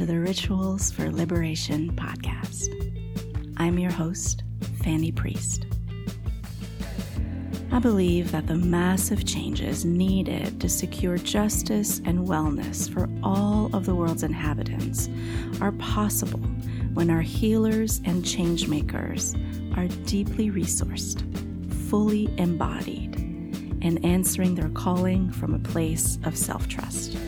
to the Rituals for Liberation podcast. I'm your host, Fanny Priest. I believe that the massive changes needed to secure justice and wellness for all of the world's inhabitants are possible when our healers and changemakers are deeply resourced, fully embodied, and answering their calling from a place of self trust.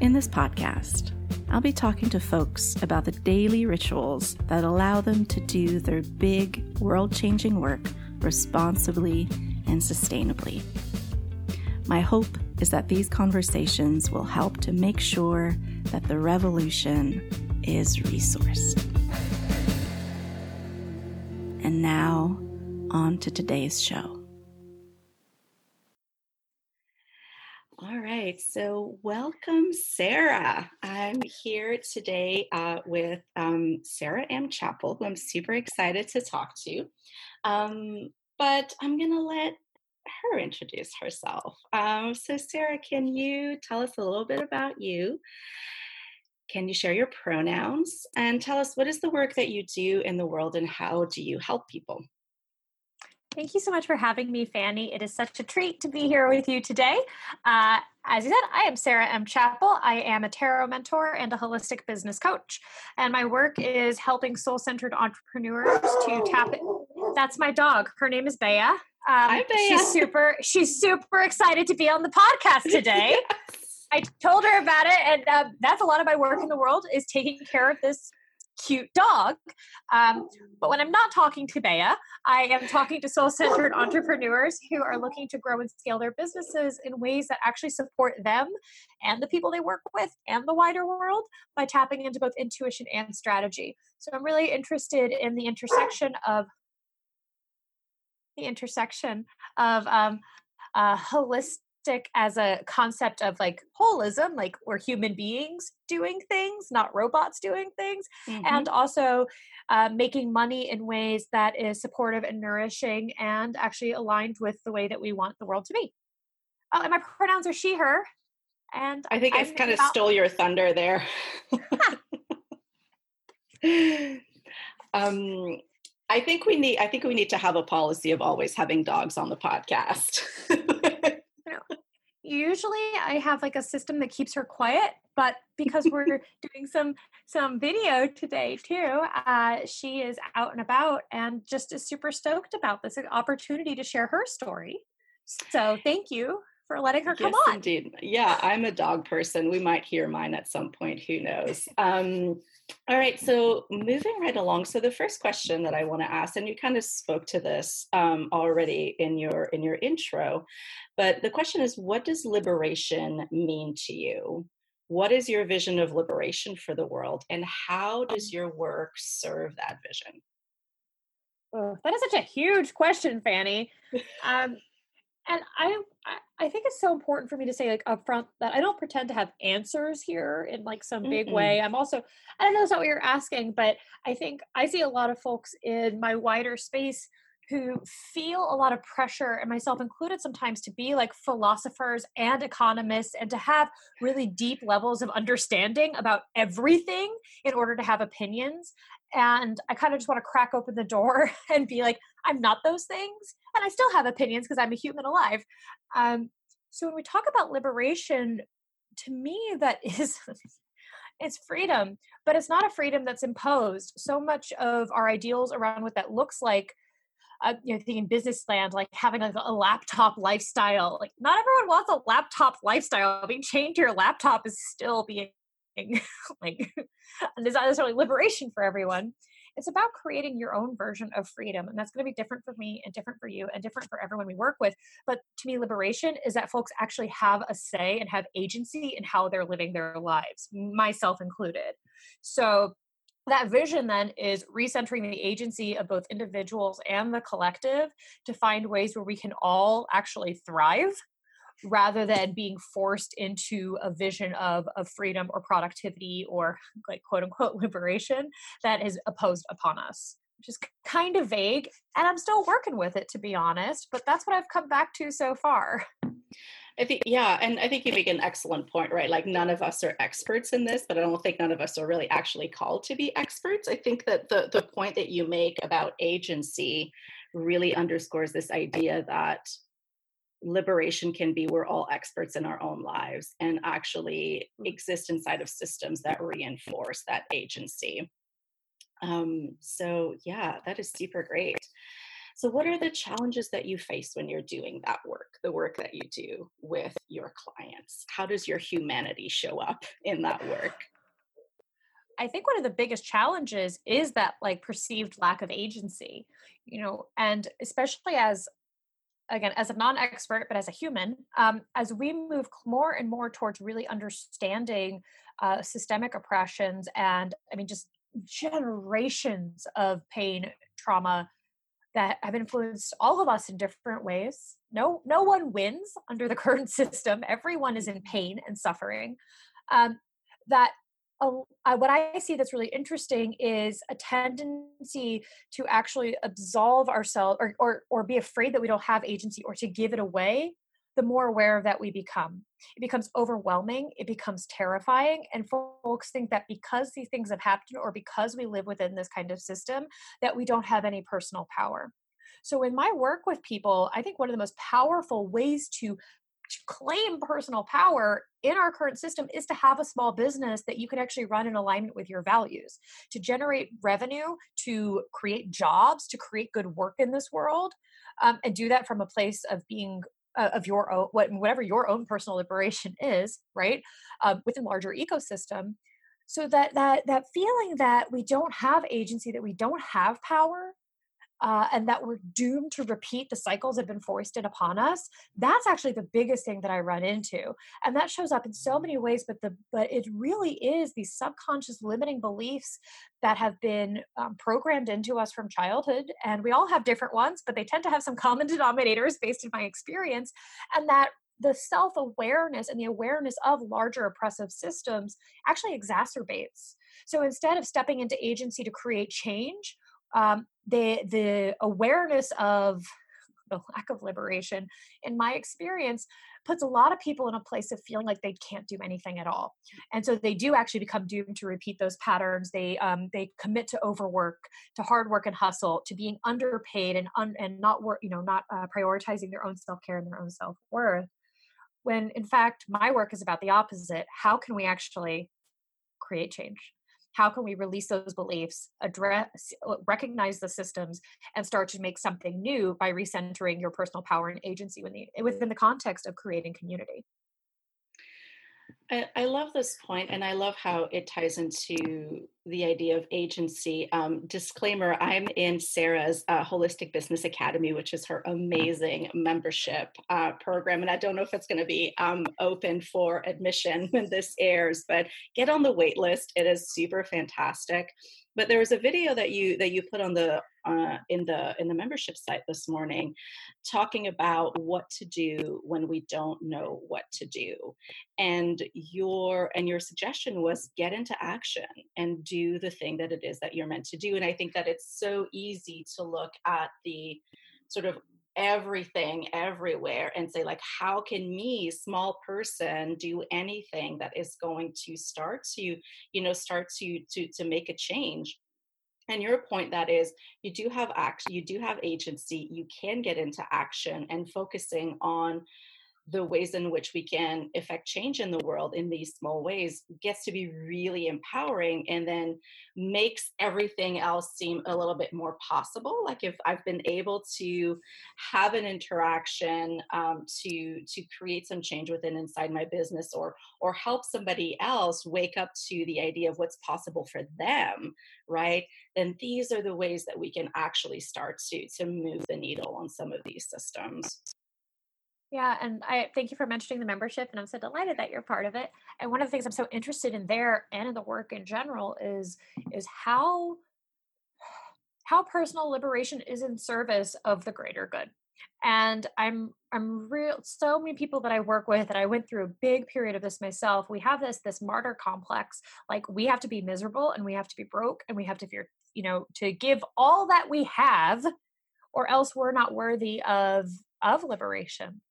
In this podcast, I'll be talking to folks about the daily rituals that allow them to do their big, world changing work responsibly and sustainably. My hope is that these conversations will help to make sure that the revolution is resourced. And now, on to today's show. Right, so welcome, Sarah. I'm here today uh, with um, Sarah M. Chappell, who I'm super excited to talk to. Um, but I'm going to let her introduce herself. Um, so, Sarah, can you tell us a little bit about you? Can you share your pronouns and tell us what is the work that you do in the world and how do you help people? Thank you so much for having me, Fanny. It is such a treat to be here with you today. Uh, as you said, I am Sarah M. Chappell. I am a tarot mentor and a holistic business coach. And my work is helping soul centered entrepreneurs to tap it. That's my dog. Her name is Bea. Um, Hi, Bea. She's super, she's super excited to be on the podcast today. yes. I told her about it, and uh, that's a lot of my work in the world is taking care of this cute dog. Um, but when I'm not talking to Bea, I am talking to soul centered entrepreneurs who are looking to grow and scale their businesses in ways that actually support them and the people they work with and the wider world by tapping into both intuition and strategy. So I'm really interested in the intersection of the intersection of um, uh, holistic as a concept of like holism, like we're human beings doing things, not robots doing things, mm-hmm. and also uh, making money in ways that is supportive and nourishing and actually aligned with the way that we want the world to be. Oh, and my pronouns are she, her. And I think I kind of stole your thunder there. um, I think we need. I think we need to have a policy of always having dogs on the podcast. usually I have like a system that keeps her quiet, but because we're doing some some video today too, uh, she is out and about and just is super stoked about this opportunity to share her story. So thank you for letting her come yes, on. Indeed. Yeah, I'm a dog person. We might hear mine at some point. Who knows? Um, all right, so moving right along. So the first question that I want to ask, and you kind of spoke to this um, already in your in your intro, but the question is, what does liberation mean to you? What is your vision of liberation for the world, and how does your work serve that vision? Oh, that is such a huge question, Fanny. Um, and I, I think it's so important for me to say like upfront that I don't pretend to have answers here in like some big Mm-mm. way. I'm also I don't know that's not what you're asking, but I think I see a lot of folks in my wider space who feel a lot of pressure and myself included sometimes to be like philosophers and economists and to have really deep levels of understanding about everything in order to have opinions and i kind of just want to crack open the door and be like i'm not those things and i still have opinions because i'm a human alive um, so when we talk about liberation to me that is it's freedom but it's not a freedom that's imposed so much of our ideals around what that looks like uh, you know, thinking business land, like having a laptop lifestyle. Like, not everyone wants a laptop lifestyle. Being chained to your laptop is still being like there's not necessarily liberation for everyone. It's about creating your own version of freedom. And that's going to be different for me and different for you and different for everyone we work with. But to me, liberation is that folks actually have a say and have agency in how they're living their lives, myself included. So that vision then is recentering the agency of both individuals and the collective to find ways where we can all actually thrive rather than being forced into a vision of, of freedom or productivity or like quote unquote liberation that is opposed upon us which is kind of vague and i'm still working with it to be honest but that's what i've come back to so far I think, yeah, and I think you make an excellent point, right? Like, none of us are experts in this, but I don't think none of us are really actually called to be experts. I think that the the point that you make about agency really underscores this idea that liberation can be we're all experts in our own lives and actually mm. exist inside of systems that reinforce that agency. Um, so, yeah, that is super great. So, what are the challenges that you face when you're doing that work, the work that you do with your clients? How does your humanity show up in that work? I think one of the biggest challenges is that like perceived lack of agency, you know, and especially as again as a non-expert but as a human um, as we move more and more towards really understanding uh, systemic oppressions and i mean just generations of pain trauma that have influenced all of us in different ways. No no one wins under the current system. Everyone is in pain and suffering. Um, that uh, what I see that's really interesting is a tendency to actually absolve ourselves or, or, or be afraid that we don't have agency or to give it away. The more aware of that we become, it becomes overwhelming. It becomes terrifying, and folks think that because these things have happened, or because we live within this kind of system, that we don't have any personal power. So, in my work with people, I think one of the most powerful ways to to claim personal power in our current system is to have a small business that you can actually run in alignment with your values, to generate revenue, to create jobs, to create good work in this world, um, and do that from a place of being uh, of your own whatever your own personal liberation is, right, um, within larger ecosystem. So that that that feeling that we don't have agency, that we don't have power, uh, and that we're doomed to repeat the cycles that have been foisted upon us that's actually the biggest thing that i run into and that shows up in so many ways but the but it really is these subconscious limiting beliefs that have been um, programmed into us from childhood and we all have different ones but they tend to have some common denominators based in my experience and that the self awareness and the awareness of larger oppressive systems actually exacerbates. So instead of stepping into agency to create change, um, the the awareness of the lack of liberation in my experience puts a lot of people in a place of feeling like they can't do anything at all. And so they do actually become doomed to repeat those patterns. They um, they commit to overwork to hard work and hustle to being underpaid and un- and not work you know not uh, prioritizing their own self-care and their own self-worth. When in fact my work is about the opposite. How can we actually create change how can we release those beliefs address uh, recognize the systems and start to make something new by recentering your personal power and agency within the context of creating community. I, I, love this point, and I love how it ties into the idea of agency. Um, disclaimer I'm in Sarah's uh, Holistic Business Academy, which is her amazing membership uh, program. And I don't know if it's going to be um, open for admission when this airs, but get on the wait list. It is super fantastic but there was a video that you that you put on the uh, in the in the membership site this morning talking about what to do when we don't know what to do and your and your suggestion was get into action and do the thing that it is that you're meant to do and i think that it's so easy to look at the sort of everything everywhere and say like how can me small person do anything that is going to start to you know start to to to make a change? And your point that is you do have action you do have agency you can get into action and focusing on the ways in which we can affect change in the world in these small ways gets to be really empowering and then makes everything else seem a little bit more possible. Like if i've been able to have an interaction um, to to create some change within inside my business or or help somebody else wake up to the idea of what's possible for them right then these are the ways that we can actually start to to move the needle on some of these systems yeah, and I thank you for mentioning the membership, and I'm so delighted that you're part of it. And one of the things I'm so interested in there and in the work in general is is how how personal liberation is in service of the greater good. And I'm I'm real so many people that I work with, and I went through a big period of this myself. We have this this martyr complex, like we have to be miserable and we have to be broke and we have to fear, you know, to give all that we have, or else we're not worthy of of liberation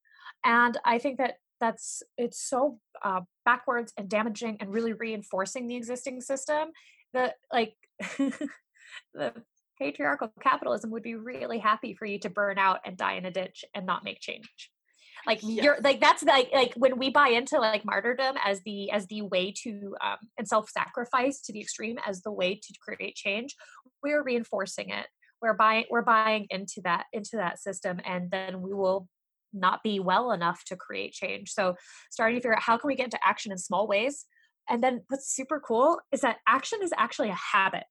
and I think that that's it's so uh, backwards and damaging and really reinforcing the existing system that like the patriarchal capitalism would be really happy for you to burn out and die in a ditch and not make change like yes. you're like that's like like when we buy into like martyrdom as the as the way to um and self-sacrifice to the extreme as the way to create change we're reinforcing it we're buying we're buying into that into that system and then we will not be well enough to create change. So starting to figure out how can we get into action in small ways. And then what's super cool is that action is actually a habit.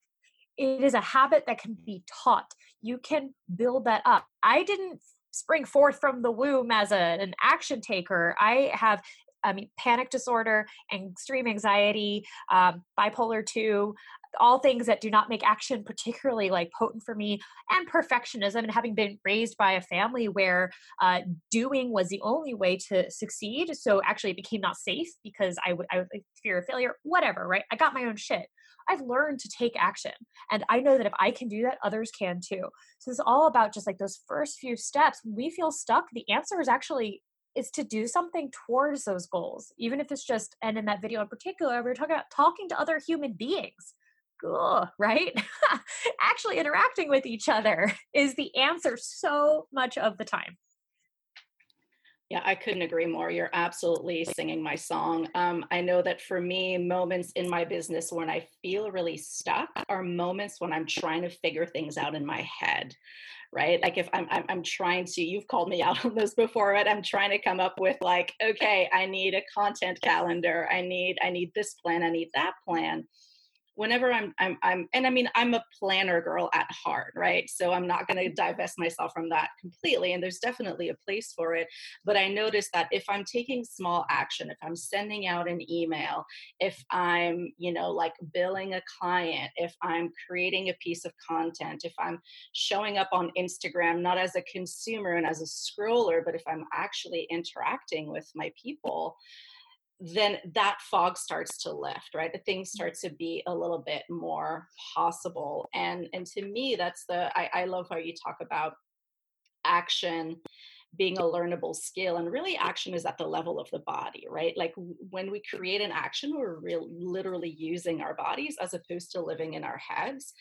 It is a habit that can be taught. You can build that up. I didn't spring forth from the womb as a, an action taker. I have I mean, panic disorder, extreme anxiety, um, bipolar 2, all things that do not make action particularly like potent for me, and perfectionism. And having been raised by a family where uh, doing was the only way to succeed, so actually it became not safe because I would I fear of failure. Whatever, right? I got my own shit. I've learned to take action. And I know that if I can do that, others can too. So it's all about just like those first few steps. When we feel stuck, the answer is actually is to do something towards those goals, even if it's just, and in that video in particular, we are talking about talking to other human beings. Cool, right? Actually interacting with each other is the answer so much of the time. Yeah, I couldn't agree more. You're absolutely singing my song. Um, I know that for me, moments in my business when I feel really stuck are moments when I'm trying to figure things out in my head, right? Like if I'm, I'm, I'm trying to, you've called me out on this before, but I'm trying to come up with like, okay, I need a content calendar. I need, I need this plan. I need that plan whenever I'm, I'm, I'm, and I mean, I'm a planner girl at heart, right? So I'm not going to mm-hmm. divest myself from that completely. And there's definitely a place for it. But I notice that if I'm taking small action, if I'm sending out an email, if I'm, you know, like billing a client, if I'm creating a piece of content, if I'm showing up on Instagram, not as a consumer and as a scroller, but if I'm actually interacting with my people, then that fog starts to lift right? The things mm. start to be a little bit more possible. And and to me that's the i, I love how you talk about action being a learnable skill and really action is at the level of the body right? Like when we create an action we're real literally using our bodies as opposed to living in our heads.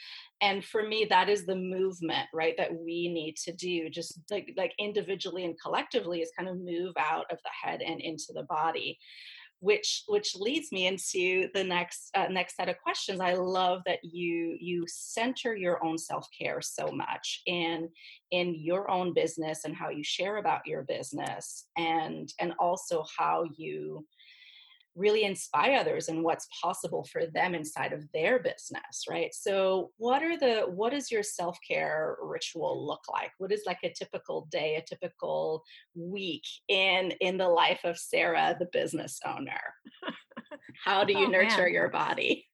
And for me that is the movement right that we need to do. Just like like individually and collectively is kind of move out of the head and into the body which which leads me into the next uh, next set of questions. I love that you you center your own self-care so much in in your own business and how you share about your business and and also how you really inspire others and what's possible for them inside of their business right? So what are the what does your self-care ritual look like? What is like a typical day a typical week in in the life of sarah the business owner? How do you oh, nurture man. your body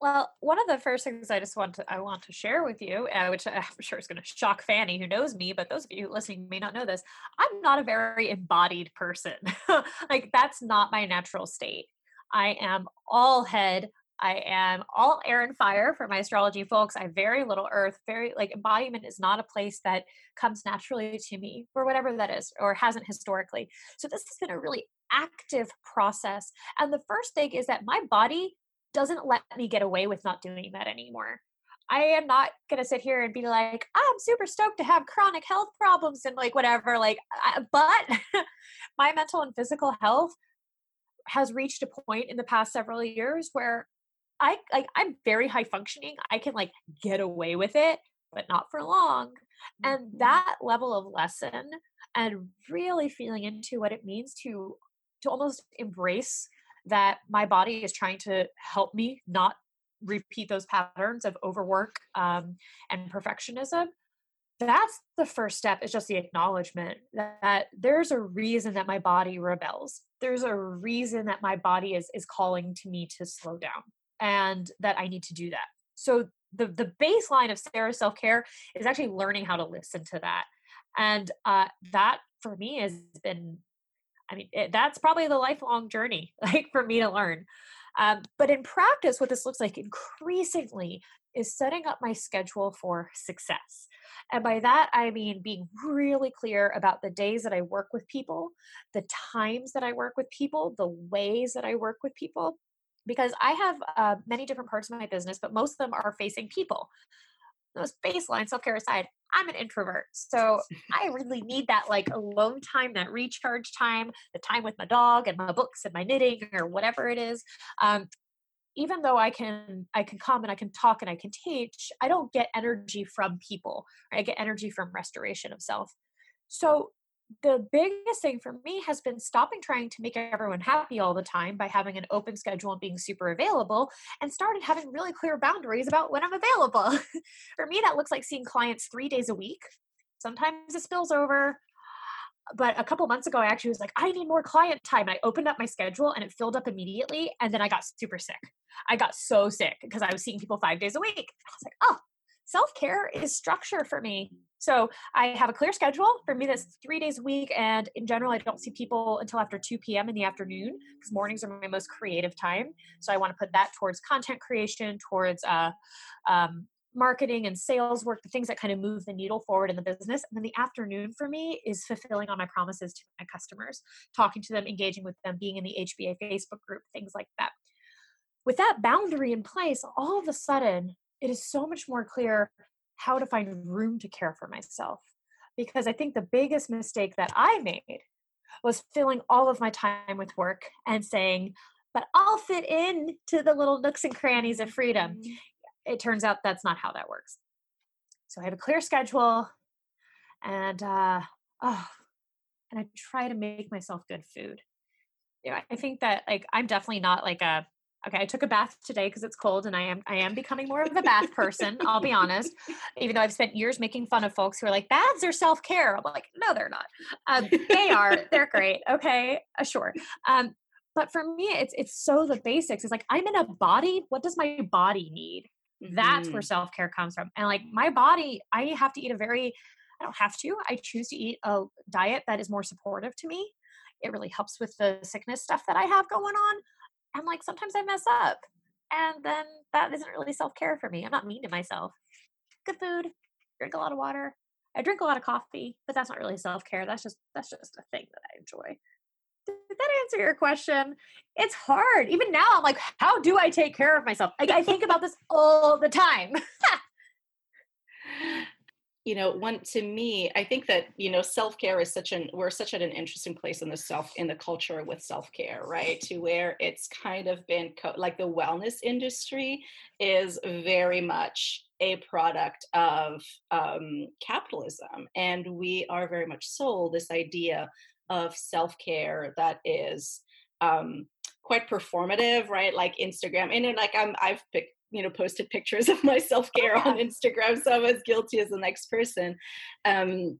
well, one of the first things I just want to I want to share with you, uh, which I'm sure is going to shock Fanny, who knows me, but those of you listening may not know this. I'm not a very embodied person. like that's not my natural state. I am all head. I am all air and fire for my astrology folks. I very little earth. Very like embodiment is not a place that comes naturally to me, or whatever that is, or hasn't historically. So this has been a really active process. And the first thing is that my body doesn't let me get away with not doing that anymore. I am not going to sit here and be like, I'm super stoked to have chronic health problems and like whatever. Like, but my mental and physical health has reached a point in the past several years where I like I'm very high functioning. I can like get away with it, but not for long. And mm-hmm. that level of lesson and really feeling into what it means to to almost embrace that my body is trying to help me not repeat those patterns of overwork um, and perfectionism that's the first step is just the acknowledgement that there's a reason that my body rebels. There's a reason that my body is is calling to me to slow down and that i need to do that. So the the baseline of sarah's self-care is actually learning how to listen to that. And uh, that for me has been I mean, it, that's probably the lifelong journey, like for me to learn. Um, but in practice, what this looks like increasingly is setting up my schedule for success. And by that, I mean being really clear about the days that I work with people, the times that I work with people, the ways that I work with people. Because I have uh, many different parts of my business, but most of them are facing people. Those baseline self care aside, I'm an introvert. So I really need that like alone time, that recharge time, the time with my dog and my books and my knitting or whatever it is. Um, even though I can I can come and I can talk and I can teach, I don't get energy from people. I get energy from restoration of self. So the biggest thing for me has been stopping trying to make everyone happy all the time by having an open schedule and being super available and started having really clear boundaries about when I'm available. for me, that looks like seeing clients three days a week. Sometimes it spills over. But a couple months ago, I actually was like, I need more client time. I opened up my schedule and it filled up immediately. And then I got super sick. I got so sick because I was seeing people five days a week. I was like, oh, self care is structure for me. So I have a clear schedule. For me, that's three days a week. And in general, I don't see people until after 2 p.m. in the afternoon because mornings are my most creative time. So I want to put that towards content creation, towards uh, um, marketing and sales work, the things that kind of move the needle forward in the business. And then the afternoon for me is fulfilling on my promises to my customers, talking to them, engaging with them, being in the HBA Facebook group, things like that. With that boundary in place, all of a sudden, it is so much more clear how to find room to care for myself. Because I think the biggest mistake that I made was filling all of my time with work and saying, but I'll fit in to the little nooks and crannies of freedom. Mm-hmm. It turns out that's not how that works. So I have a clear schedule and uh oh and I try to make myself good food. You know, I think that like I'm definitely not like a okay i took a bath today because it's cold and i am i am becoming more of a bath person i'll be honest even though i've spent years making fun of folks who are like baths are self-care. I'm like no they're not. Um, they are they're great okay uh, sure um, but for me it's it's so the basics it's like i'm in a body what does my body need? That's mm-hmm. where self-care comes from and like my body i have to eat a very i don't have to i choose to eat a diet that is more supportive to me it really helps with the sickness stuff that i have going on and like sometimes I mess up. And then that isn't really self care for me. I'm not mean to myself. Good food, drink a lot of water. I drink a lot of coffee, but that's not really self care. That's just that's just a thing that I enjoy. Did that answer your question? It's hard. Even now, I'm like, how do I take care of myself? Like I think about this all the time. you know one to me i think that you know self-care is such an we're such at an interesting place in the self in the culture with self-care right? To where it's kind of been co- like the wellness industry is very much a product of um, capitalism. And we are very much sold this idea of self-care that is um, quite performative right? Like instagram and like i'm i've picked you know posted pictures of my self-care on instagram so i'm as guilty as the next person. Um,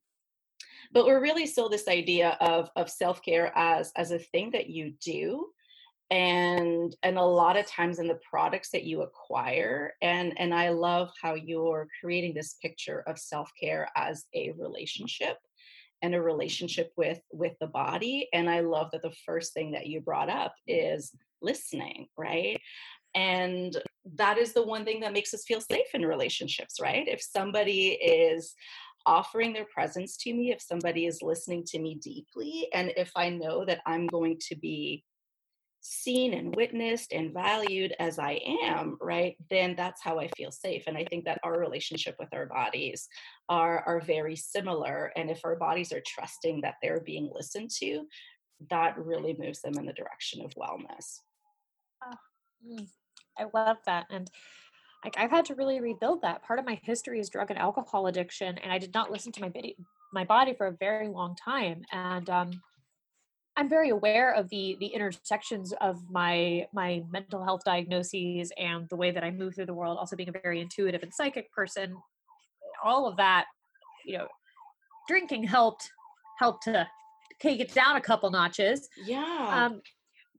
but we're really still this idea of of self-care as as a thing that you do. And and a lot of times in the products that you acquire and and i love how you're creating this picture of self-care as a relationship and a relationship with with the body. And i love that the first thing that you brought up is listening right and that is the one thing that makes us feel safe in relationships, right? If somebody is offering their presence to me, if somebody is listening to me deeply, and if I know that I'm going to be seen and witnessed and valued as I am, right, then that's how I feel safe. And I think that our relationship with our bodies are, are very similar. And if our bodies are trusting that they're being listened to, that really moves them in the direction of wellness. Oh. I love that. And like I've had to really rebuild that. Part of my history is drug and alcohol addiction, and I did not listen to my body, my body for a very long time. And um, I'm very aware of the the intersections of my my mental health diagnoses and the way that I move through the world. Also, being a very intuitive and psychic person, all of that, you know, drinking helped helped to take it down a couple notches. Yeah. Um,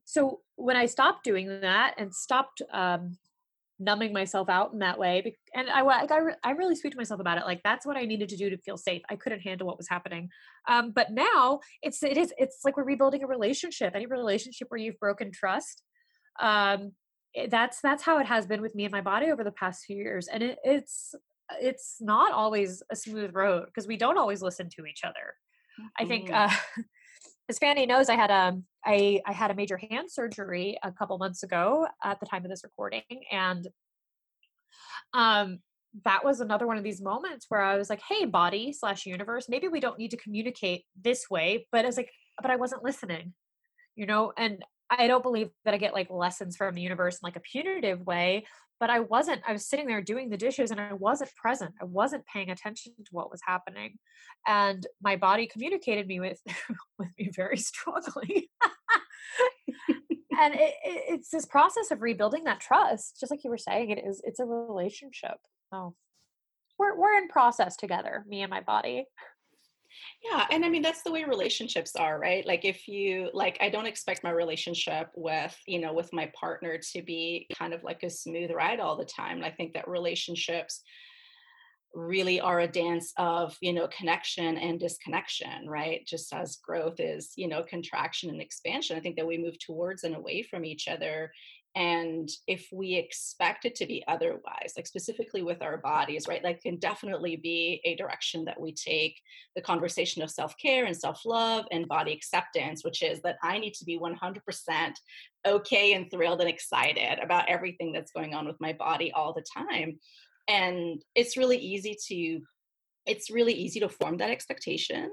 so when I stopped doing that and stopped um, numbing myself out in that way, and I, I, I really speak to myself about it. Like that's what I needed to do to feel safe. I couldn't handle what was happening. Um, but now it's it is it's like we're rebuilding a relationship. Any relationship where you've broken trust, um, that's that's how it has been with me and my body over the past few years and it, it's it's not always a smooth road because we don't always listen to each other mm-hmm. i think mm-hmm. uh as fanny knows i had a um, I, I had a major hand surgery a couple months ago at the time of this recording and um that was another one of these moments where I was like, hey, body slash universe, maybe we don't need to communicate this way. But I was like, but I wasn't listening, you know? And I don't believe that I get like lessons from the universe in like a punitive way, but I wasn't, I was sitting there doing the dishes and I wasn't present. I wasn't paying attention to what was happening. And my body communicated me with, with me very strongly. and it, it, it's this process of rebuilding that trust, just like you were saying, it is, it's a relationship. Oh, we're we're in process together, me and my body. Yeah, and I mean that's the way relationships are, right? Like if you like I don't expect my relationship with, you know, with my partner to be kind of like a smooth ride all the time. I think that relationships really are a dance of you know connection and disconnection right just as growth is you know contraction and expansion i think that we move towards and away from each other and if we expect it to be otherwise like specifically with our bodies right that can definitely be a direction that we take the conversation of self-care and self-love and body acceptance which is that i need to be 100% okay and thrilled and excited about everything that's going on with my body all the time. And it's really easy to it's really easy to form that expectation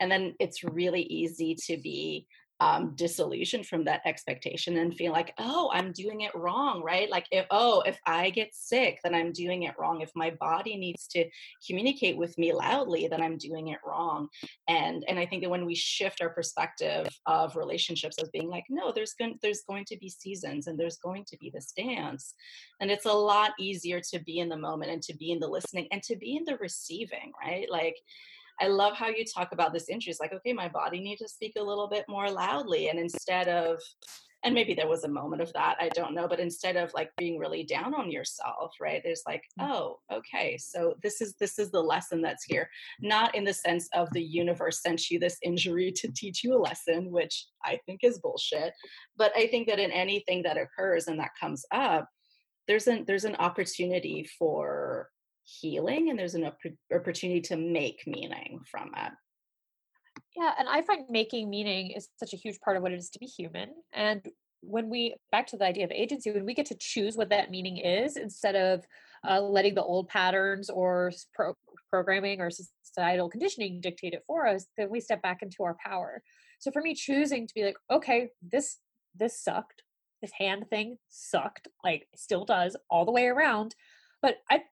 and then it's really easy to be um, disillusioned from that expectation and feel like, oh, I'm doing it wrong, right? Like, if, oh, if I get sick, then I'm doing it wrong. If my body needs to communicate with me loudly, then I'm doing it wrong. And and I think that when we shift our perspective of relationships as being like, no, there's going there's going to be seasons and there's going to be this dance, and it's a lot easier to be in the moment and to be in the listening and to be in the receiving, right? Like I love how you talk about this injury. It's like, okay, my body needs to speak a little bit more loudly. And instead of, and maybe there was a moment of that, I don't know, but instead of like being really down on yourself, right? There's like, mm. oh, okay, so this is this is the lesson that's here. Not in the sense of the universe sent you this injury to teach you a lesson, which I think is bullshit. But I think that in anything that occurs and that comes up, there's an there's an opportunity for healing and there's an opportunity to make meaning from it. Yeah, and I find making meaning is such a huge part of what it is to be human. And when we back to the idea of agency, when we get to choose what that meaning is instead of uh, letting the old patterns or pro- programming or societal conditioning dictate it for us, then we step back into our power. So for me, choosing to be like, okay, this this sucked, this hand thing sucked, like still does all the way around, but I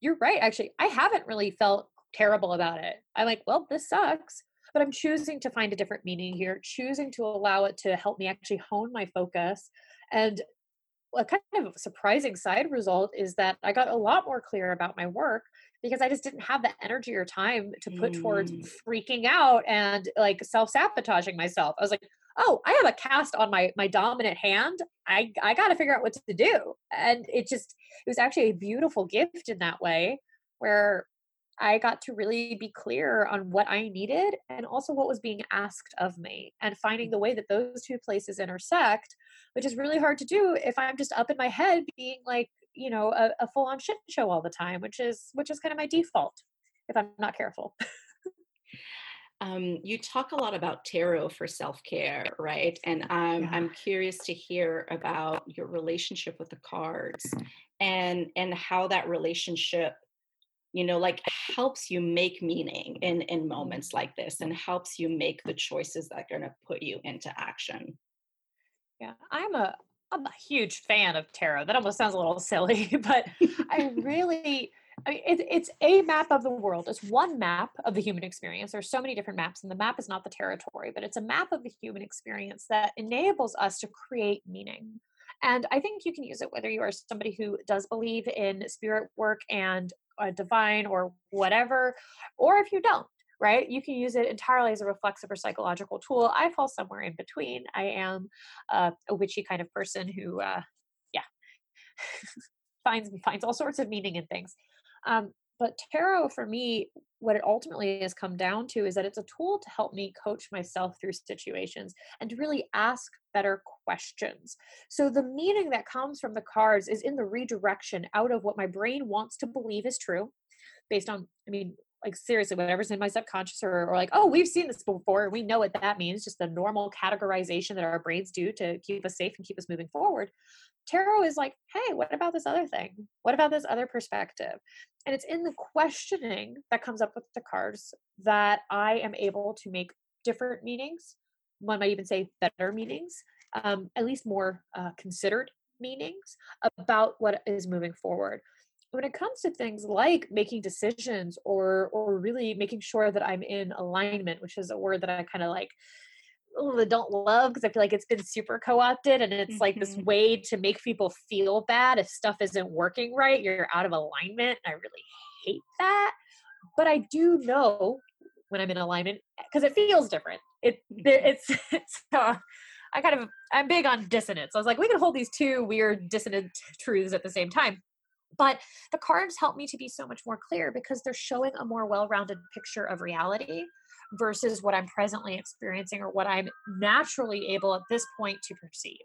you're right. Actually, I haven't really felt terrible about it. I'm like, well, this sucks, but I'm choosing to find a different meaning here, choosing to allow it to help me actually hone my focus. And a kind of surprising side result is that I got a lot more clear about my work because I just didn't have the energy or time to put mm. towards freaking out and like self sabotaging myself. I was like, oh, I have a cast on my my dominant hand. I I got to figure out what to do. And it just it was actually a beautiful gift in that way where I got to really be clear on what I needed and also what was being asked of me and finding the way that those two places intersect, which is really hard to do if I'm just up in my head being like, you know, a, a full on shit show all the time, which is which is kind of my default if I'm not careful. um, you talk a lot about tarot for self care, right? And um, yeah. I'm curious to hear about your relationship with the cards and and how that relationship, you know, like helps you make meaning in in moments like this, and helps you make the choices that are going to put you into action. Yeah, I'm a I'm a huge fan of tarot. That almost sounds a little silly, but I really I mean, it, it's a map of the world. It's one map of the human experience. There's so many different maps, and the map is not the territory, but it's a map of the human experience that enables us to create meaning. And I think you can use it whether you are somebody who does believe in spirit work and uh, divine or whatever, or if you don't, right? You can use it entirely as a reflexive or psychological tool. I fall somewhere in between. I am uh, a witchy kind of person who, uh, yeah, finds finds all sorts of meaning in things. Um, but tarot for me what it ultimately has come down to is that it's a tool to help me coach myself through situations and to really ask better questions. So the meaning that comes from the cards is in the redirection out of what my brain wants to believe is true based on I mean like seriously whatever's in my subconscious or, or like oh we've seen this before we know what that means just the normal categorization that our brains do to keep us safe and keep us moving forward tarot is like hey what about this other thing what about this other perspective and it's in the questioning that comes up with the cards that I am able to make different meanings. One might even say better meanings, um, at least more uh, considered meanings about what is moving forward. When it comes to things like making decisions or or really making sure that I'm in alignment, which is a word that I kind of like don't love because I feel like it's been super co-opted and it's mm-hmm. like this mm-hmm. way to make people feel bad if stuff isn't working right. You're out of alignment. And I really hate that. But I do know when I'm in alignment because it feels different. It mm-hmm. it's it's uh, I kind of I'm big on dissonance. I was like, we can hold these two weird dissonant truths at the same time. But the cards help me to be so much more clear because they're showing a more well-rounded picture of reality versus what I'm presently experiencing or what I'm naturally able at this point to perceive.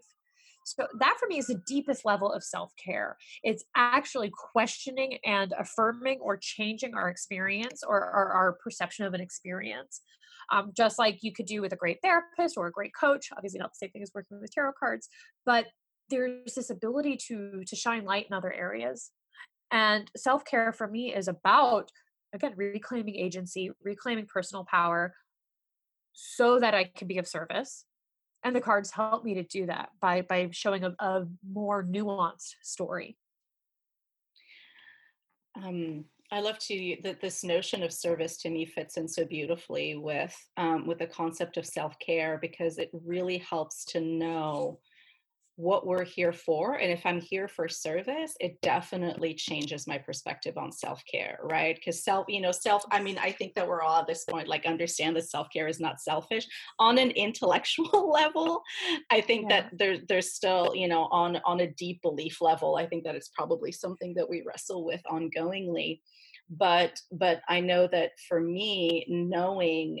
So that for me is the deepest level of self-care. It's actually questioning and affirming or changing our experience or, or our perception of an experience. Um, just like you could do with a great therapist or a great coach. Obviously, not the same thing as working with tarot cards, but there's this ability to to shine light in other areas. And self-care for me is about again reclaiming agency reclaiming personal power so that i can be of service and the cards help me to do that by by showing a, a more nuanced story um, I love to that this notion of service to me fits in so beautifully with um, with the concept of self care because it really helps to know what we're here for and if i'm here for service it definitely changes my perspective on self-care right? Because self you know self i mean i think that we're all at this point like understand that self-care is not selfish. On an intellectual level i think yeah. that there's there's still you know on on a deep belief level i think that it's probably something that we wrestle with ongoingly. But but i know that for me knowing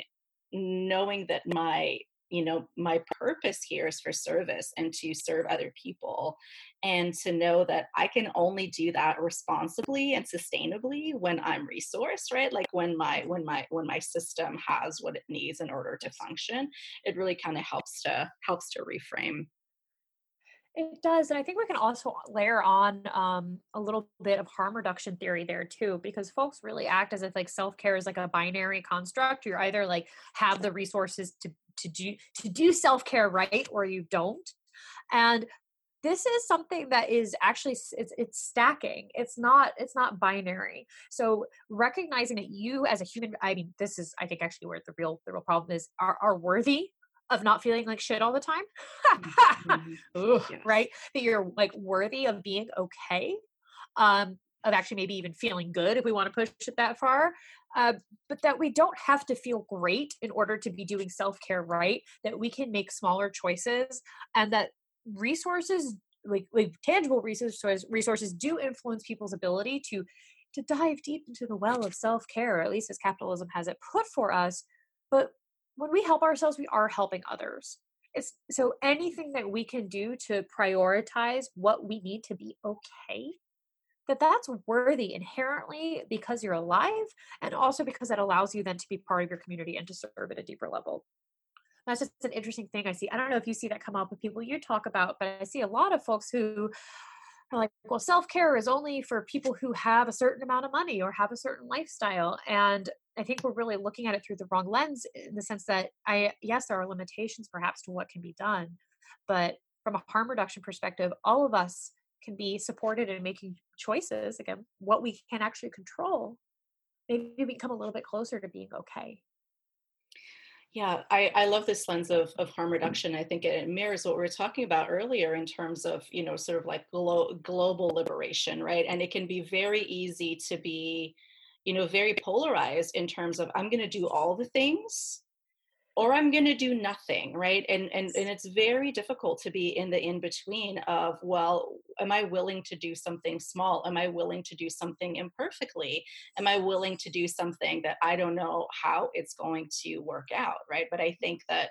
knowing that my you know my purpose here is for service and to serve other people and to know that i can only do that responsibly and sustainably when i'm resourced right like when my when my when my system has what it needs in order to function it really kind of helps to helps to reframe it does. And I think we can also layer on um, a little bit of harm reduction theory there too, because folks really act as if like self care is like a binary construct. You're either like have the resources to, to do, to do self care right or you don't. And this is something that is actually it's, it's stacking it's not it's not binary so recognizing that you as a human i mean this is i think actually where the real the real problem is are, are worthy of not feeling like shit all the time mm-hmm. yes. right that you're like worthy of being okay um of actually maybe even feeling good if we want to push it that far uh, but that we don't have to feel great in order to be doing self-care right that we can make smaller choices and that resources like like tangible resources resources do influence people's ability to to dive deep into the well of self-care at least as capitalism has it put for us but when we help ourselves, we are helping others. It's so anything that we can do to prioritize what we need to be okay, that that's worthy inherently because you're alive and also because it allows you then to be part of your community and to serve at a deeper level. That's just an interesting thing I see. I don't know if you see that come up with people you talk about, but I see a lot of folks who are like, well, self care is only for people who have a certain amount of money or have a certain lifestyle. And I think we're really looking at it through the wrong lens in the sense that I yes, there are limitations perhaps to what can be done, but from a harm reduction perspective, all of us can be supported in making choices again um, what we can actually control maybe we come a little bit closer to being okay. Yeah i, I love this lens of, of harm reduction. I think it mirrors what we were talking about earlier in terms of you know sort of like glo- global liberation right? And it can be very easy to be you know very polarized in terms of i'm going to do all the things or i'm going to do nothing right? And and and it's very difficult to be in the in between of well am i willing to do something small? Am i willing to do something imperfectly? Am i willing to do something that i don't know how it's going to work out right? But i think that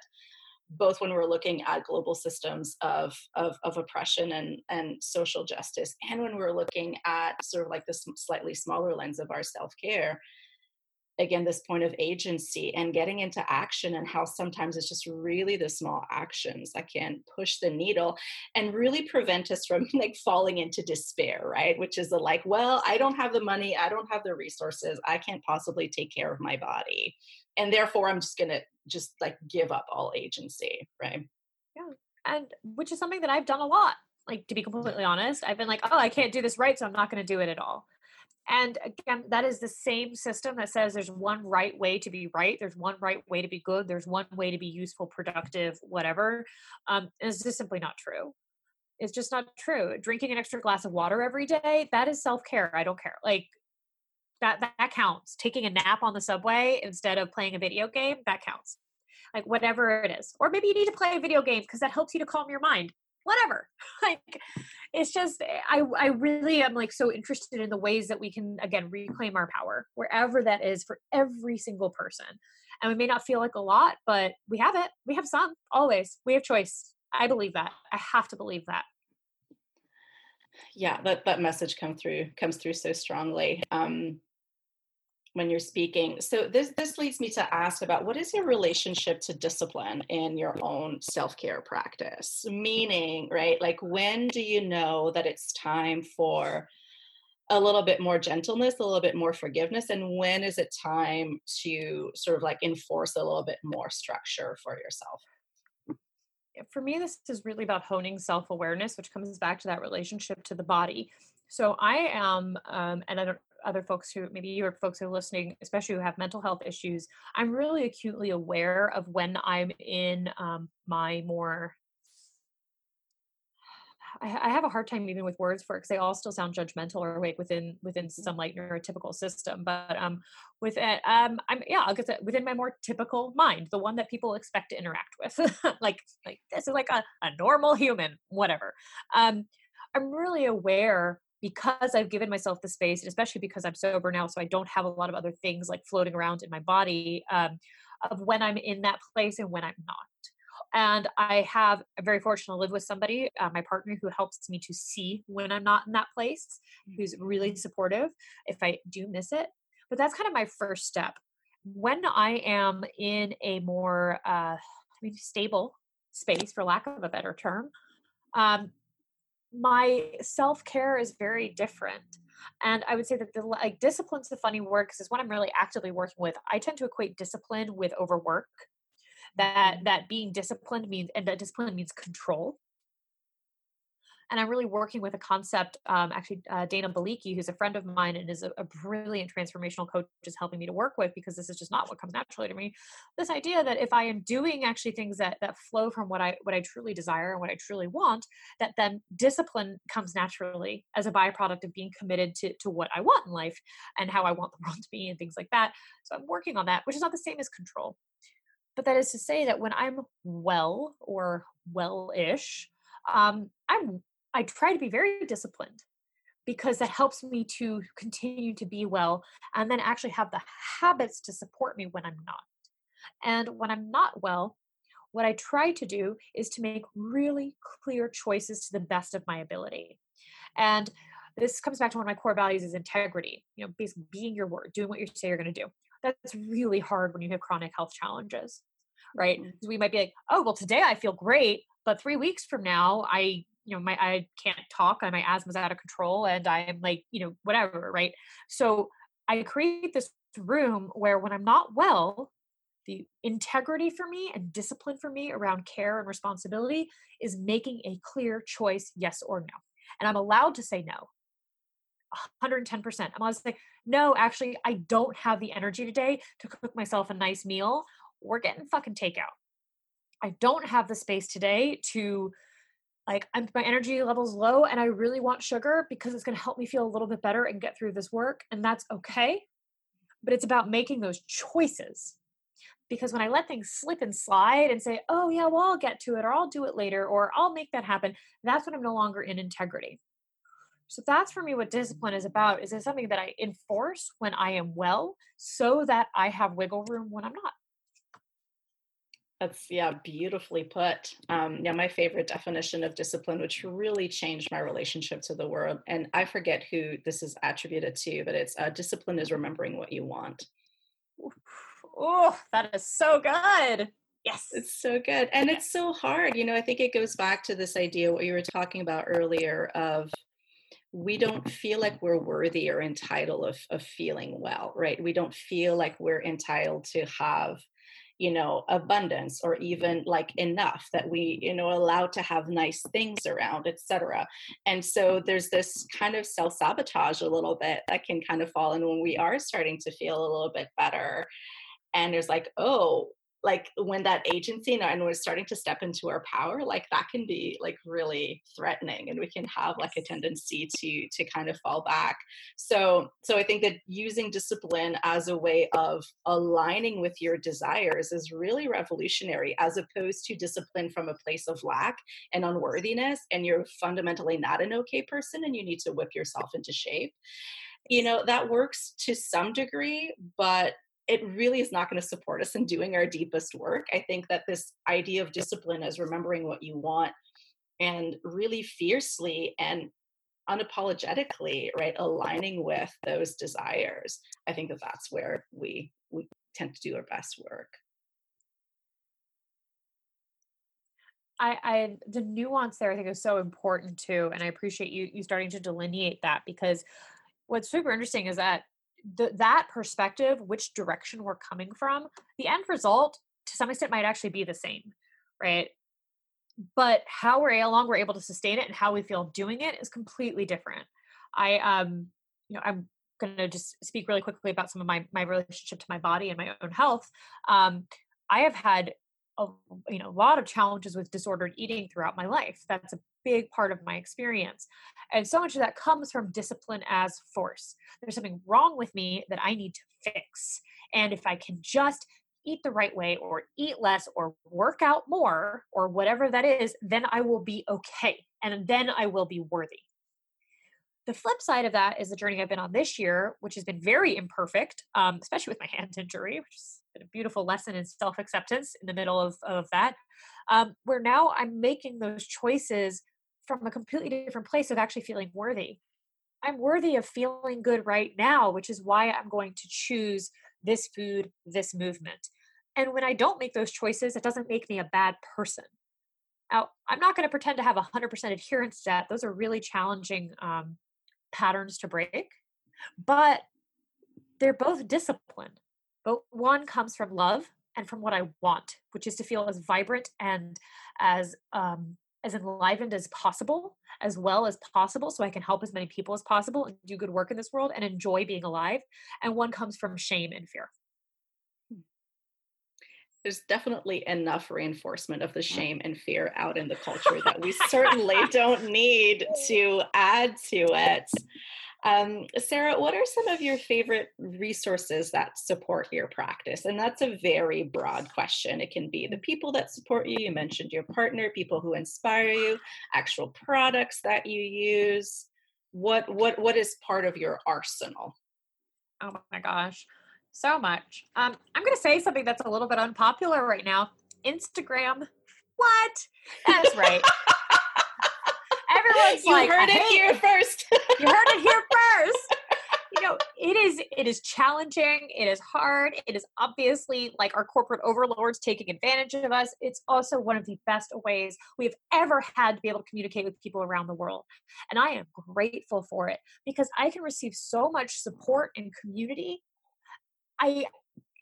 both when we're looking at global systems of, of, of oppression and, and social justice, and when we're looking at sort of like this slightly smaller lens of our self care, again this point of agency and getting into action and how sometimes it's just really the small actions that can push the needle and really prevent us from like falling into despair right? Which is the like well i don't have the money i don't have the resources i can't possibly take care of my body. And therefore i'm just gonna just like give up all agency right? Yeah and which is something that i've done a lot like to be completely honest. I've been like oh i can't do this right so i'm not going to do it at all and again, that is the same system that says there's one right way to be right, there's one right way to be good, there's one way to be useful, productive, whatever. Um, it's just simply not true. It's just not true. Drinking an extra glass of water every day, that is self care. I don't care. Like that, that counts. Taking a nap on the subway instead of playing a video game, that counts. Like whatever it is. Or maybe you need to play a video game because that helps you to calm your mind whatever. Like it's just eh, i i really am like so interested in the ways that we can again reclaim our power wherever that is for every single person. And we may not feel like a lot but we have it. We have some always. We have choice. I believe that. I have to believe that. Yeah that that message come through comes through so strongly. Um when you're speaking. So this this leads me to ask about what is your relationship to discipline in your own self-care practice? Meaning, right? Like when do you know that it's time for a little bit more gentleness, a little bit more forgiveness and when is it time to sort of like enforce a little bit more structure for yourself? For me this is really about honing self-awareness which comes back to that relationship to the body. So I am, um, and I don't other folks who maybe you or folks who are listening, especially who have mental health issues, I'm really acutely aware of when I'm in um, my more I, have a hard time even with words for it because they all still sound judgmental or like within within mm-hmm. some like neurotypical system. But um, with it, um, I'm yeah, I'll get that within my more typical mind, the one that people expect to interact with, like like this is like a, a normal human, whatever. Um, I'm really aware because I've given myself the space, and especially because I'm sober now, so I don't have a lot of other things like floating around in my body um, of when I'm in that place and when I'm not. And I have, I'm very fortunate to live with somebody, uh, my partner, who helps me to see when I'm not in that place, who's really supportive if I do miss it. But that's kind of my first step. When I am in a more uh, stable space, for lack of a better term, um, my self care is very different. And I would say that the like discipline's the funny word because it's what I'm really actively working with. I tend to equate discipline with overwork. That mm-hmm. that being disciplined means and that discipline means control and I'm really working with a concept. Um, actually, uh, Dana Baliki, who's a friend of mine and is a, a, brilliant transformational coach, is helping me to work with because this is just not what comes naturally to me. This idea that if I am doing actually things that that flow from what I what I truly desire and what I truly want, that then discipline comes naturally as a byproduct of being committed to to what I want in life and how I want the world to be and things like that. So I'm working on that, which is not the same as control. But that is to say that when I'm well or well-ish, um, I'm I try to be very disciplined because that helps me to continue to be well and then actually have the habits to support me when I'm not. And when I'm not well, what I try to do is to make really clear choices to the best of my ability. And this comes back to one of my core values is integrity. You know, basically being your word, doing what you say you're going to do. That's really hard when you have chronic health challenges, right? Mm-hmm. We might be like, oh, well, today I feel great, but three weeks from now, I you know my i can't talk and my asthma's out of control and i'm like you know whatever right? So i create this room where when i'm not well the integrity for me and discipline for me around care and responsibility is making a clear choice yes or no. And i'm allowed to say no. 110% i'm allowed to say no actually i don't have the energy today to cook myself a nice meal. We're getting fucking takeout. I don't have the space today to like I'm my energy levels low and I really want sugar because it's going to help me feel a little bit better and get through this work and that's okay. But it's about making those choices because when I let things slip and slide and say, oh, yeah, well, I'll get to it or I'll do it later or I'll make that happen, that's when I'm no longer in integrity. So that's for me what discipline is about. Is it something that I enforce when I am well so that I have wiggle room when I'm not? That's yeah, beautifully put. Um, yeah, my favorite definition of discipline, which really changed my relationship to the world, and I forget who this is attributed to, but it's uh, discipline is remembering what you want. Oh, that is so good. Yes. It's so good. And it's so hard. You know, I think it goes back to this idea, what you were talking about earlier, of we don't feel like we're worthy or entitled of, of feeling well, right? We don't feel like we're entitled to have you know abundance or even like enough that we you know allow to have nice things around etc and so there's this kind of self-sabotage a little bit that can kind of fall in when we are starting to feel a little bit better. And there's like oh like when that agency and, and we're starting to step into our power like that can be like really threatening and we can have like a tendency to to kind of fall back. So so i think that using discipline as a way of aligning with your desires is really revolutionary as opposed to discipline from a place of lack and unworthiness and you're fundamentally not an okay person and you need to whip yourself into shape. You know that works to some degree but it really is not going to support us in doing our deepest work. I think that this idea of discipline is remembering what you want and really fiercely and unapologetically right aligning with those desires i think that that's where we we tend to do our best work I, I the nuance there I think is so important too, and I appreciate you you starting to delineate that because what's super interesting is that the, that perspective, which direction we're coming from, the end result to some extent might actually be the same, right? But how we're how long we're able to sustain it and how we feel doing it is completely different. I um, you know, I'm going to just speak really quickly about some of my my relationship to my body and my own health. Um, I have had a you know a lot of challenges with disordered eating throughout my life. That's a big part of my experience. And so much of that comes from discipline as force. There's something wrong with me that I need to fix. And if I can just eat the right way or eat less or work out more or whatever that is, then I will be okay. And then I will be worthy. The flip side of that is the journey I've been on this year, which has been very imperfect, um, especially with my hand injury, which has been a beautiful lesson in self acceptance in the middle of, of that, um, where now I'm making those choices from a completely different place of actually feeling worthy. I'm worthy of feeling good right now, which is why I'm going to choose this food, this movement. And when I don't make those choices, it doesn't make me a bad person. Now, I'm not going to pretend to have 100% adherence to that. Those are really challenging um, patterns to break, but they're both discipline. But one comes from love and from what I want, which is to feel as vibrant and as um, as enlivened as possible, as well as possible, so I can help as many people as possible and do good work in this world and enjoy being alive. And one comes from shame and fear. Hmm. There's definitely enough reinforcement of the shame and fear out in the culture that we certainly don't need to add to it. Um, Sarah, what are some of your favorite resources that support your practice? And that's a very broad question. It can be the people that support you. You mentioned your partner, people who inspire you, actual products that you use. What what what is part of your arsenal? Oh my gosh, so much. Um, I'm going to say something that's a little bit unpopular right now. Instagram. What? That's right. everyone's you like, heard it here first. you heard it here first. You know, it is it is challenging, it is hard, it is obviously like our corporate overlords taking advantage of us. It's also one of the best ways we've ever had to be able to communicate with people around the world. And I am grateful for it because I can receive so much support and community. I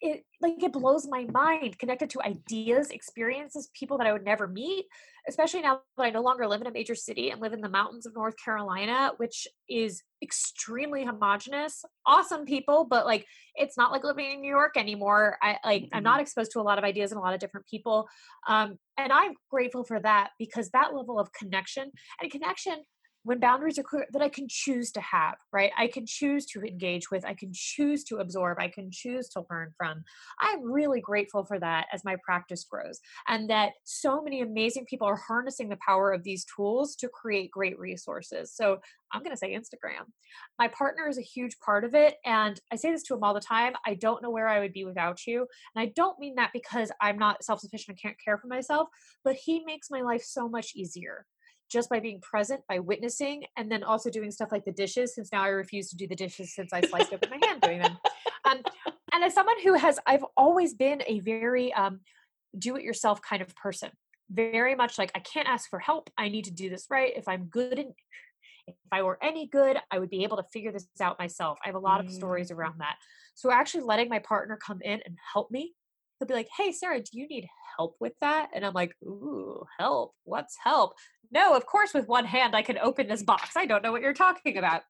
it like it blows my mind connected to ideas experiences people that i would never meet especially now that i no longer live in a major city and live in the mountains of north carolina which is extremely homogenous awesome people but like it's not like living in new york anymore i like mm-hmm. i'm not exposed to a lot of ideas and a lot of different people um and i'm grateful for that because that level of connection and connection when boundaries are clear that I can choose to have, right? I can choose to engage with, I can choose to absorb, I can choose to learn from. I'm really grateful for that as my practice grows, and that so many amazing people are harnessing the power of these tools to create great resources. So I'm going to say Instagram. My partner is a huge part of it. And I say this to him all the time I don't know where I would be without you. And I don't mean that because I'm not self sufficient and can't care for myself, but he makes my life so much easier just by being present, by witnessing, and then also doing stuff like the dishes, since now I refuse to do the dishes since I sliced open my hand doing them. Um, and as someone who has, I've always been a very um, do it yourself kind of person. Very much like, I can't ask for help. I need to do this right. If I'm good in, if I were any good, I would be able to figure this out myself. I have a lot of stories around mm. that. So actually letting my partner come in and help me he'll be like, Hey, Sarah, do you need help with that? And I'm like, Ooh, help. What's help? No, of course, with one hand, I can open this box. I don't know what you're talking about.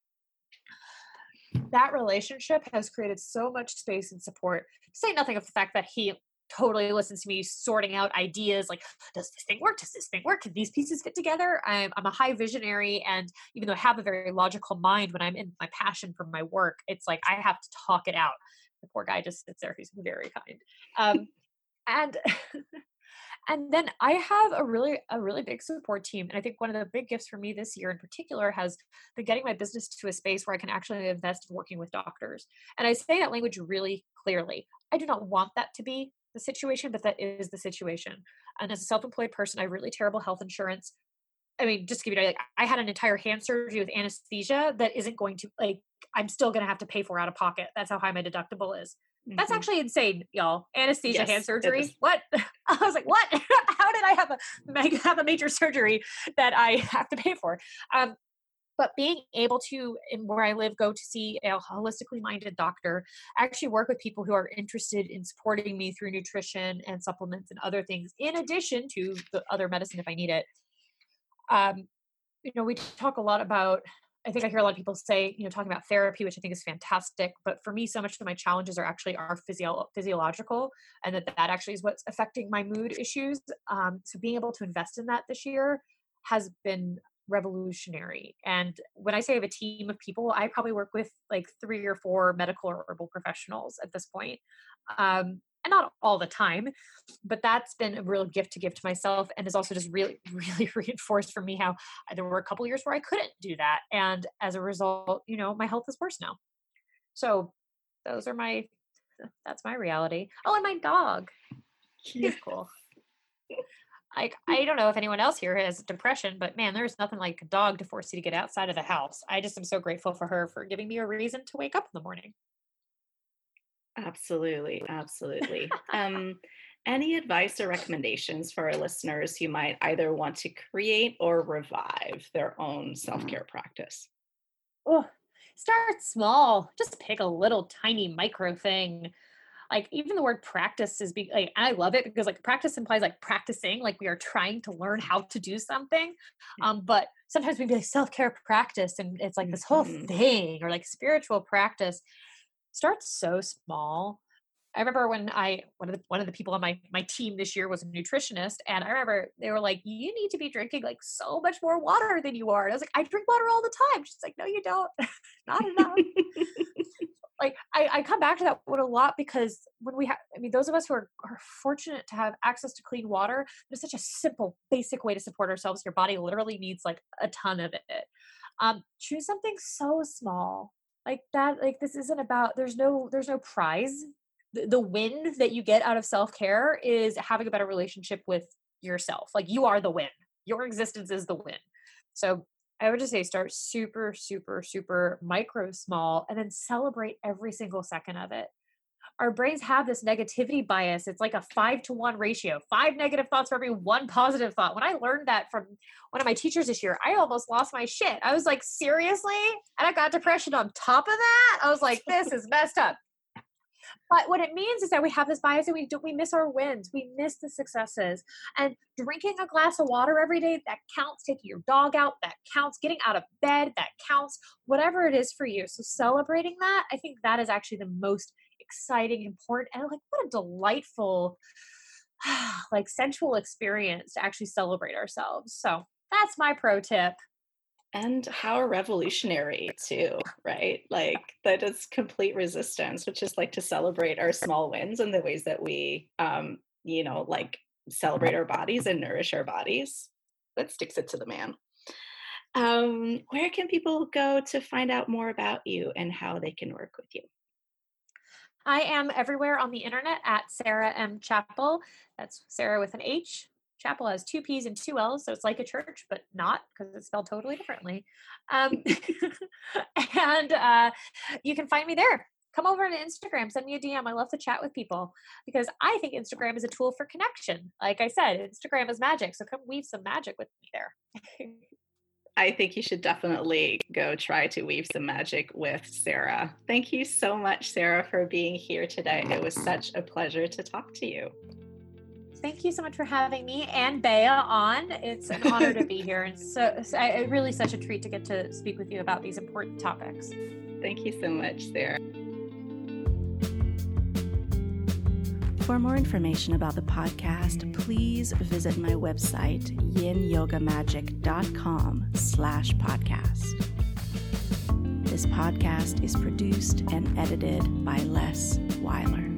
That relationship has created so much space and support. Say nothing of the fact that he totally listens to me sorting out ideas like does this thing work does this thing work can these pieces fit together I'm, I'm a high visionary and even though i have a very logical mind when i'm in my passion for my work it's like i have to talk it out the poor guy just sits there he's very kind. Um, and and then i have a really a really big support team and i think one of the big gifts for me this year in particular has been getting my business to a space where i can actually invest in working with doctors. And i say that language really clearly. I do not want that to be the situation but that is the situation. And as a self-employed person i have really terrible health insurance I mean, just to give you an like, I had an entire hand surgery with anesthesia that isn't going to like I'm still going to have to pay for out of pocket. That's how high my deductible is. Mm-hmm. That's actually insane, y'all. Anesthesia, yes, hand surgery. What? I was like, what? how did I have a have a major surgery that I have to pay for? Um, but being able to in where i live go to see a holistically minded doctor actually work with people who are interested in supporting me through nutrition and supplements and other things in addition to the other medicine if i need it um, you know we talk a lot about I think I hear a lot of people say, you know, talking about therapy, which I think is fantastic. But for me, so much of my challenges are actually are physio- physiological, and that that actually is what's affecting my mood issues. Um, so being able to invest in that this year has been revolutionary. And when I say I have a team of people, I probably work with like three or four medical or herbal professionals at this point. Um, and not all the time but that's been a real gift to give to myself and has also just really really reinforced for me how uh, there were a couple years where i couldn't do that and as a result you know my health is worse now so those are my that's my reality oh and my dog She's cool like I don't know if anyone else here has depression, but man, there's nothing like a dog to force you to get outside of the house. I just am so grateful for her for giving me a reason to wake up in the morning. Absolutely, absolutely. um, any advice or recommendations for our listeners who might either want to create or revive their own self care practice? Oh, start small. Just pick a little tiny micro thing. Like even the word practice is be like I love it because like practice implies like practicing, like we are trying to learn how to do something. Um, but sometimes we be like self care practice, and it's like this whole mm-hmm. thing, or like spiritual practice starts so small. I remember when I one of the one of the people on my my team this year was a nutritionist, and I remember they were like, "You need to be drinking like so much more water than you are." And I was like, "I drink water all the time." She's like, "No, you don't. Not enough." like I, I come back to that one a lot because when we have, I mean, those of us who are, are fortunate to have access to clean water, it's such a simple, basic way to support ourselves. Your body literally needs like a ton of it. Um, choose something so small like that like this isn't about there's no there's no prize. The, the win that you get out of self-care is having a better relationship with yourself. Like you are the win. Your existence is the win. So i would just say start super super super micro small and then celebrate every single second of it our brains have this negativity bias. It's like a five to one ratio, five negative thoughts for every one positive thought. When I learned that from one of my teachers this year, I almost lost my shit. I was like, seriously? And I got depression on top of that. I was like, this is messed up. But what it means is that we have this bias and we do we miss our wins, we miss the successes. And drinking a glass of water every day, that counts. Taking your dog out, that counts. Getting out of bed, that counts. Whatever it is for you. So celebrating that, I think that is actually the most exciting, important, and like what a delightful, like sensual experience to actually celebrate ourselves. So that's my pro tip. and how revolutionary too right like that is complete resistance which is like to celebrate our small wins and the ways that we um you know like celebrate our bodies and nourish our bodies that sticks it to the man um where can people go to find out more about you and how they can work with you I am everywhere on the internet at Sarah M. Chappell. That's Sarah with an H. Chappell has two P's and two L's, so it's like a church, but not because it's spelled totally differently. Um, and uh, you can find me there. Come over to Instagram, send me a DM. I love to chat with people because I think Instagram is a tool for connection. Like I said, Instagram is magic, so come weave some magic with me there. I think you should definitely go try to weave some magic with Sarah. Thank you so much, Sarah, for being here today. It was such a pleasure to talk to you. Thank you so much for having me and Bea on. It's an honor to be here. And so, so I, really such a treat to get to speak with you about these important topics. Thank you so much, Sarah. For more information about the podcast, please visit my website, yinyogamagic.com slash podcast. This podcast is produced and edited by Les Weiler.